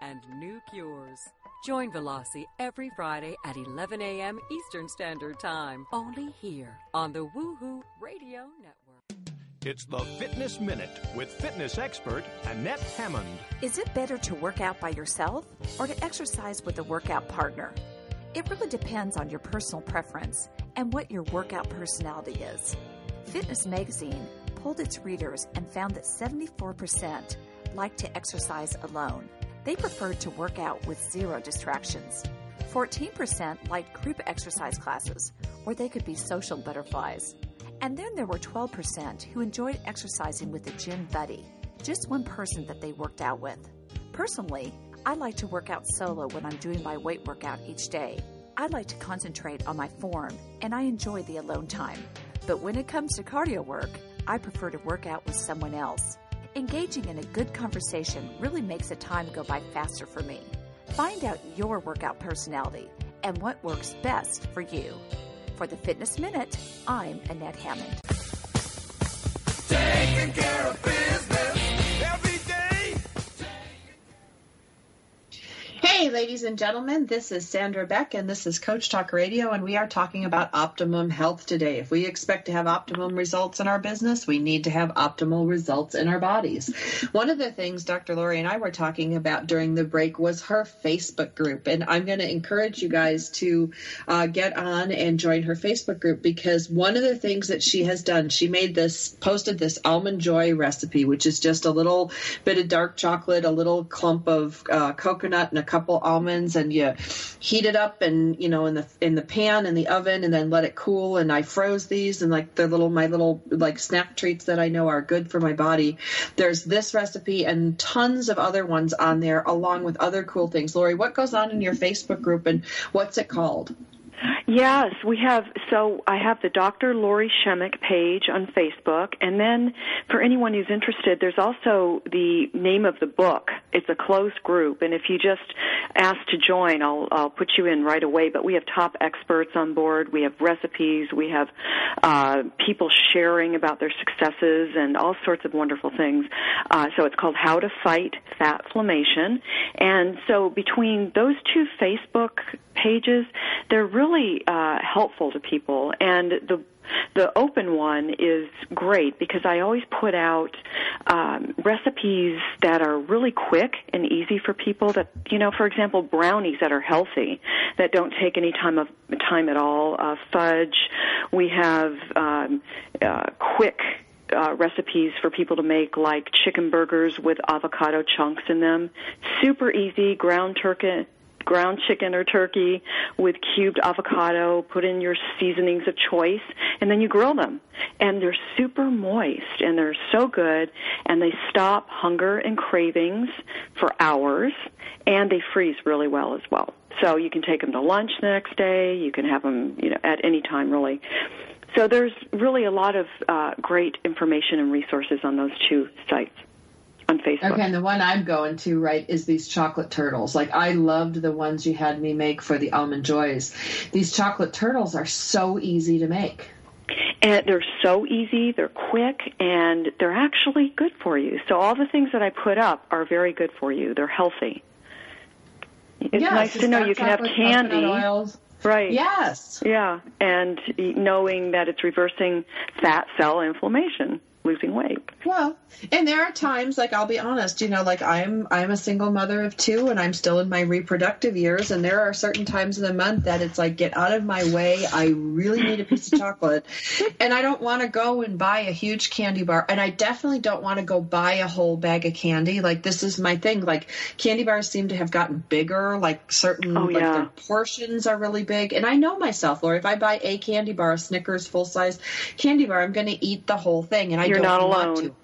and new cures. Join Vilasi every Friday at 11 a.m. Eastern Standard Time, only here on the Woohoo Radio Network. It's the Fitness Minute with fitness expert Annette Hammond. Is it better to work out by yourself or to exercise with a workout partner? It really depends on your personal preference and what your workout personality is. Fitness Magazine polled its readers and found that 74% like to exercise alone. They preferred to work out with zero distractions. 14% liked group exercise classes where they could be social butterflies. And then there were 12% who enjoyed exercising with a gym buddy, just one person that they worked out with. Personally, I like to work out solo when I'm doing my weight workout each day. I like to concentrate on my form and I enjoy the alone time. But when it comes to cardio work, I prefer to work out with someone else. Engaging in a good conversation really makes the time go by faster for me. Find out your workout personality and what works best for you. For the Fitness Minute, I'm Annette Hammond. Taking care of business Hey, ladies and gentlemen, this is Sandra Beck, and this is Coach Talk Radio, and we are talking about optimum health today. If we expect to have optimum results in our business, we need to have optimal results in our bodies. One of the things Dr. Lori and I were talking about during the break was her Facebook group, and I'm going to encourage you guys to uh, get on and join her Facebook group because one of the things that she has done, she made this, posted this almond joy recipe, which is just a little bit of dark chocolate, a little clump of uh, coconut, and a couple almonds and you heat it up and you know in the in the pan in the oven and then let it cool and I froze these and like they're little my little like snack treats that I know are good for my body. There's this recipe and tons of other ones on there along with other cool things. Lori, what goes on in your Facebook group and what's it called? Yes, we have. So I have the Dr. Lori Shemek page on Facebook, and then for anyone who's interested, there's also the name of the book. It's a closed group, and if you just ask to join, I'll I'll put you in right away. But we have top experts on board. We have recipes. We have uh, people sharing about their successes and all sorts of wonderful things. Uh, so it's called How to Fight Fatflammation, and so between those two Facebook pages, they're really uh, helpful to people. And the the open one is great because I always put out um, recipes that are really quick and easy for people. That you know, for example, brownies that are healthy that don't take any time of time at all. Uh, fudge. We have um, uh, quick uh, recipes for people to make like chicken burgers with avocado chunks in them. Super easy ground turkey ground chicken or turkey with cubed avocado, put in your seasonings of choice, and then you grill them. And they're super moist and they're so good and they stop hunger and cravings for hours and they freeze really well as well. So you can take them to lunch the next day, you can have them, you know, at any time really. So there's really a lot of uh, great information and resources on those two sites on Facebook. Okay, and the one I'm going to, right, is these chocolate turtles. Like, I loved the ones you had me make for the Almond Joys. These chocolate turtles are so easy to make. And they're so easy, they're quick, and they're actually good for you. So all the things that I put up are very good for you. They're healthy. It's Yeah, nice it's to know you can have candy. Oils. Right. Yes. Yeah, and knowing that it's reversing fat cell inflammation, losing weight. Well, and there are times, like I'll be honest, you know, like I'm I'm a single mother of two, and I'm still in my reproductive years, and there are certain times in the month that it's like, get out of my way. I really need a piece of chocolate, and I don't want to go and buy a huge candy bar, and I definitely don't want to go buy a whole bag of candy. Like this is my thing. Like candy bars seem to have gotten bigger. Like certain, Oh, like yeah. their portions are really big, and I know myself, Lori. If I buy a candy bar, a Snickers full size candy bar, I'm going to eat the whole thing, and I You're don't alone.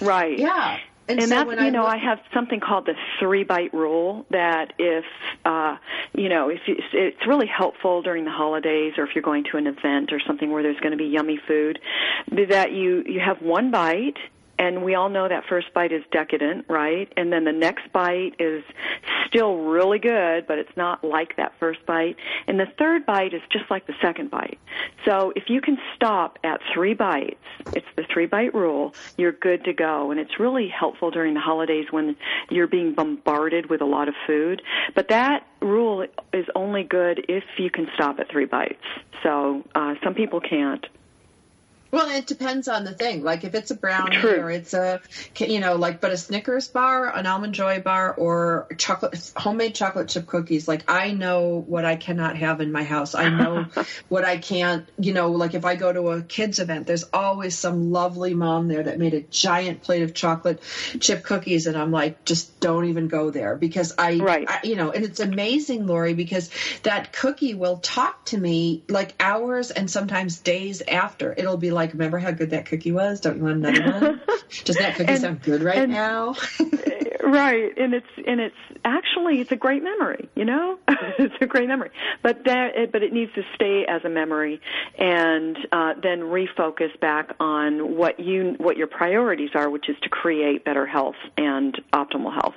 Right. Yeah. And, and so that's you I know look- I have something called the three bite rule that if uh you know if you, it's really helpful during the holidays or if you're going to an event or something where there's going to be yummy food that you you have one bite and we all know that first bite is decadent, right? And then the next bite is still really good, but it's not like that first bite. And the third bite is just like the second bite. So if you can stop at three bites, it's the three bite rule, you're good to go. And it's really helpful during the holidays when you're being bombarded with a lot of food. But that rule is only good if you can stop at three bites. So uh, some people can't. Well, it depends on the thing. Like if it's a brownie True. or it's a, you know, like, but a Snickers bar, an almond joy bar, or chocolate, homemade chocolate chip cookies. Like I know what I cannot have in my house. I know what I can't, you know, like if I go to a kids event, there's always some lovely mom there that made a giant plate of chocolate chip cookies. And I'm like, just don't even go there because I, Right. I you know, and it's amazing, Lori, because that cookie will talk to me like hours and sometimes days after. It'll be like, remember how good that cookie was? Don't you want another one? Does that cookie And- sound good right and- now? right. And it's and it's actually it's a great memory you know? It's a great memory. But that but it needs to stay as a memory and uh, then refocus back on what you what your priorities are which is to create better health and optimal health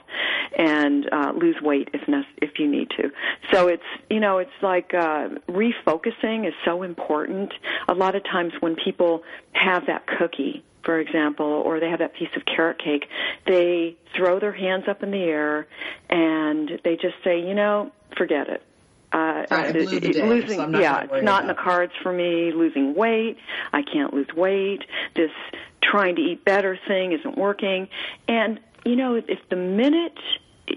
and uh, lose weight if nec- if you need to. So it's you know it's like uh, refocusing is so important. A lot of times when people have that cookie for example, or they have that piece of carrot cake, they throw their hands up in the air and they just say, you know, forget it. Uh, I blew the day, losing, so I'm not yeah, it's not in the cards for me. Losing weight, I can't lose weight. This trying to eat better thing isn't working. And you know, if, if the minute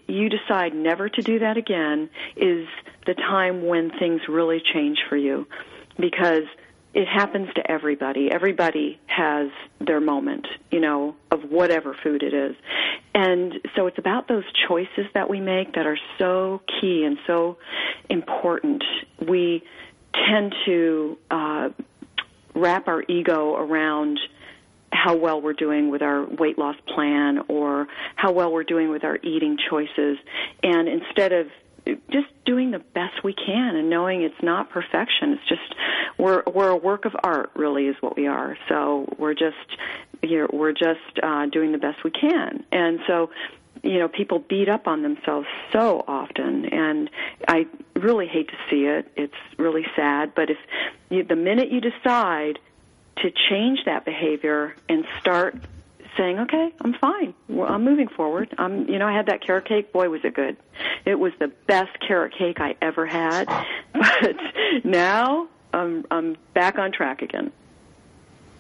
you decide never to do that again is the time when things really change for you, because it happens to everybody. Everybody has their moment, you know, of whatever food it is. And so it's about those choices that we make that are so key and so important. We tend to uh, wrap our ego around how well we're doing with our weight loss plan or how well we're doing with our eating choices. And instead of just doing the best we can and knowing it's not perfection, it's just we're we're a work of art, really, is what we are. So we're just you know, we're just uh, doing the best we can, and so you know people beat up on themselves so often and i really hate to see it. It's really sad. But if you, the minute you decide to change that behavior and start saying okay i'm fine. Well, i'm moving forward. I'm you know i had that carrot cake. Boy was it good. It was the best carrot cake i ever had. But now i'm i'm back on track again.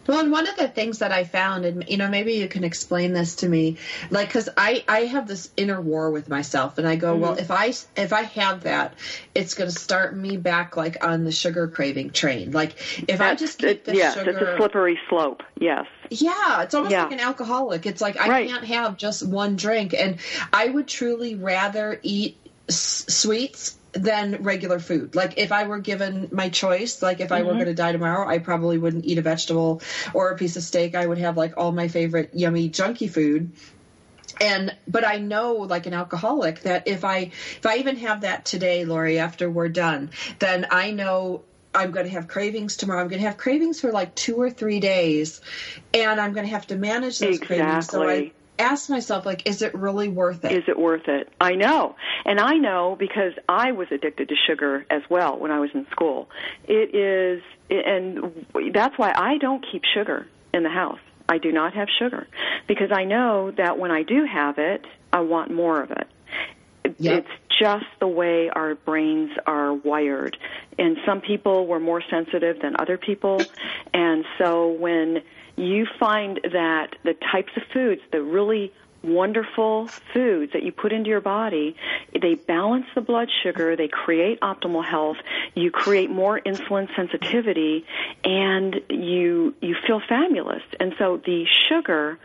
Well, and one of the things that I found, and you know, maybe you can explain this to me, like, because I I have this inner war with myself, and I go, well, mm-hmm. if I if I have that, it's going to start me back like on the sugar craving train. Like, if I just keep the yes sugar, it's a slippery slope. Yes yeah, it's almost Yeah. like an alcoholic. It's like I Right. can't have just one drink, and I would truly rather eat s- sweets than regular food. Like if I were given my choice, like if I Mm-hmm. were going to die tomorrow, I probably wouldn't eat a vegetable or a piece of steak. I would have like all my favorite yummy junky food. And but I know like an alcoholic that if I if I even have that today, Lori, after we're done, then I know I'm going to have cravings tomorrow. I'm going to have cravings for like two or three days, and I'm going to have to manage those cravings. So I ask myself, like, is it really worth it? Is it worth it? I know. And I know because I was addicted to sugar as well when I was in school. It is, and that's why I don't keep sugar in the house. I do not have sugar because I know that when I do have it, I want more of it. Yep. It's just the way our brains are wired. And some people were more sensitive than other people. And so when you find that the types of foods, the really wonderful foods that you put into your body, they balance the blood sugar, they create optimal health, you create more insulin sensitivity, and you you feel fabulous. And so the sugar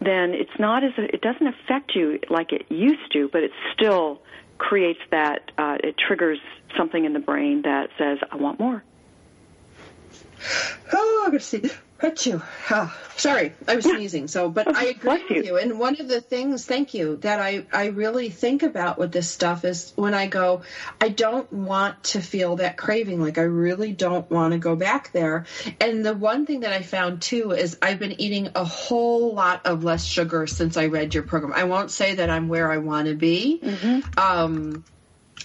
then it's not as it doesn't affect you like it used to, but it's still creates that uh, it triggers something in the brain that says I want more. Oh, I'm gonna see. Achoo. Ah, sorry, I was sneezing. So, but I agree with you. you. And one of the things, thank you, that I, I really think about with this stuff is when I go, I don't want to feel that craving. Like I really don't want to go back there. And the one thing that I found too is I've been eating a whole lot of less sugar since I read your program. I won't say that I'm where I want to be. Um,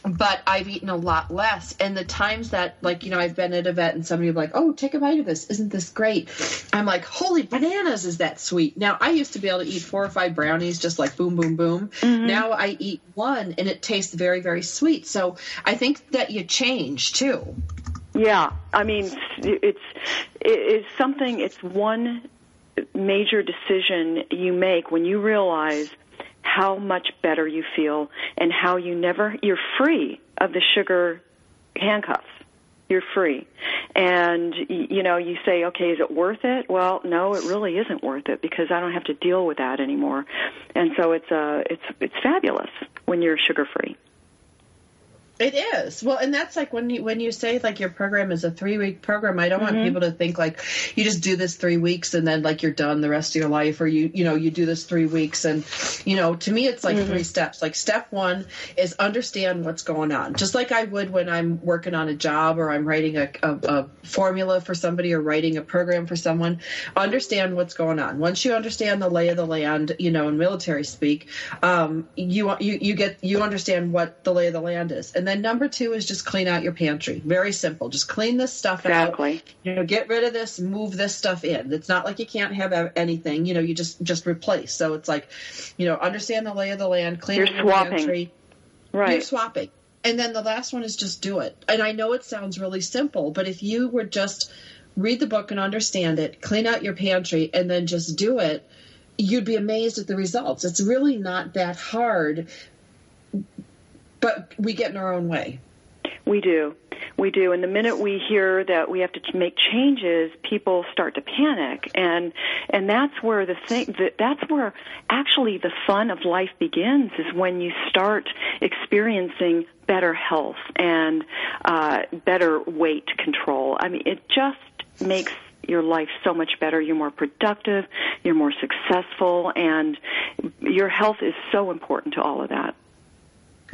but I've eaten a lot less. And the times that, like, you know, I've been at a vet and somebody like, oh, take a bite of this. Isn't this great? I'm like, holy bananas, is that sweet? Now, I used to be able to eat four or five brownies just like boom, boom, boom. Mm-hmm. Now I eat one and it tastes very, very sweet. So I think that you change too. Yeah, I mean, it's it's something. It's one major decision you make when you realize how much better you feel and how you never you're free of the sugar handcuffs. You're free, and you know you say, okay, is it worth it? Well, no, it really isn't worth it because I don't have to deal with that anymore, and so it's uh it's it's fabulous when you're sugar free. It is. Well, and that's like when you when you say like your program is a three week program, I don't want people to think like you just do this three weeks and then like you're done the rest of your life or you you know, you do this three weeks and you know, to me it's like three steps. Like step one is understand what's going on. Just like I would when I'm working on a job or I'm writing a, a, a formula for somebody or writing a program for someone, understand what's going on. Once you understand the lay of the land, you know, in military speak, um, you you you get you understand what the lay of the land is. And then number two is just clean out your pantry. Very simple. Just clean this stuff Exactly. out. You know, get rid of this, move this stuff in. It's not like you can't have anything. You know, you just just replace. So it's like, you know, understand the lay of the land, clean You're out your swapping. pantry. Right. You're swapping. And then the last one is just do it. And I know it sounds really simple, but if you would just read the book and understand it, clean out your pantry, and then just do it, you'd be amazed at the results. It's really not that hard, but we get in our own way. We do. We do. And the minute we hear that we have to make changes, people start to panic. And, and that's where the thing, that, that's where actually the fun of life begins is when you start experiencing better health and, uh, better weight control. I mean, it just makes your life so much better. You're more productive, you're more successful, and your health is so important to all of that.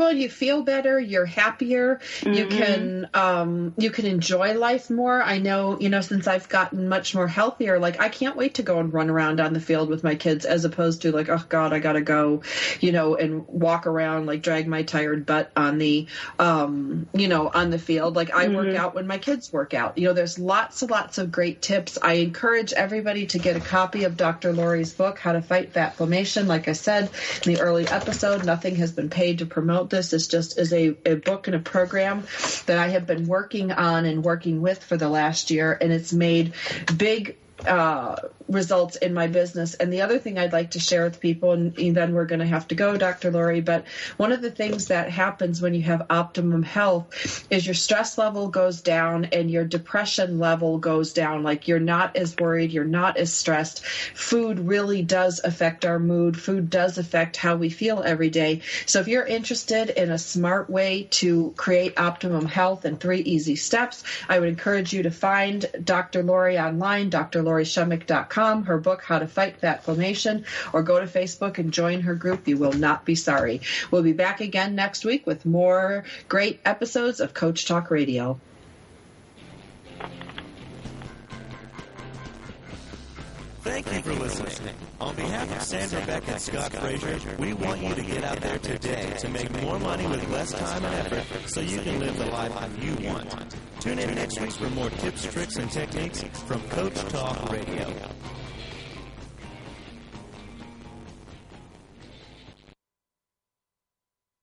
Well, you feel better. You're happier. You can um, you can enjoy life more. I know, you know, since I've gotten much more healthier. Like I can't wait to go and run around on the field with my kids, as opposed to like, oh God, I gotta go, you know, and walk around like drag my tired butt on the, um, you know, on the field. Like I work out when my kids work out. You know, there's lots and lots of great tips. I encourage everybody to get a copy of Dr. Lori's book, How to Fight Fatflammation. Like I said in the early episode, nothing has been paid to promote this. is just is a, a book and a program that I have been working on and working with for the last year, and it's made big uh, results in my business. And the other thing I'd like to share with people, and then we're going to have to go, Dr. Lori, but one of the things that happens when you have optimum health is your stress level goes down and your depression level goes down. Like you're not as worried, you're not as stressed. Food really does affect our mood. Food does affect how we feel every day. So if you're interested in a smart way to create optimum health in three easy steps, I would encourage you to find Dr. Lori online, her book, How to Fight Fat Fatflammation, or go to Facebook and join her group. You will not be sorry. We'll be back again next week with more great episodes of Coach Talk Radio. Thank you for listening. On behalf of Sandra Beck and Scott Frazier, we want you to get out there today to make more money with less time and effort so you can live the life you want. Tune in next week for more tips, tricks, and techniques from Coach Talk Radio.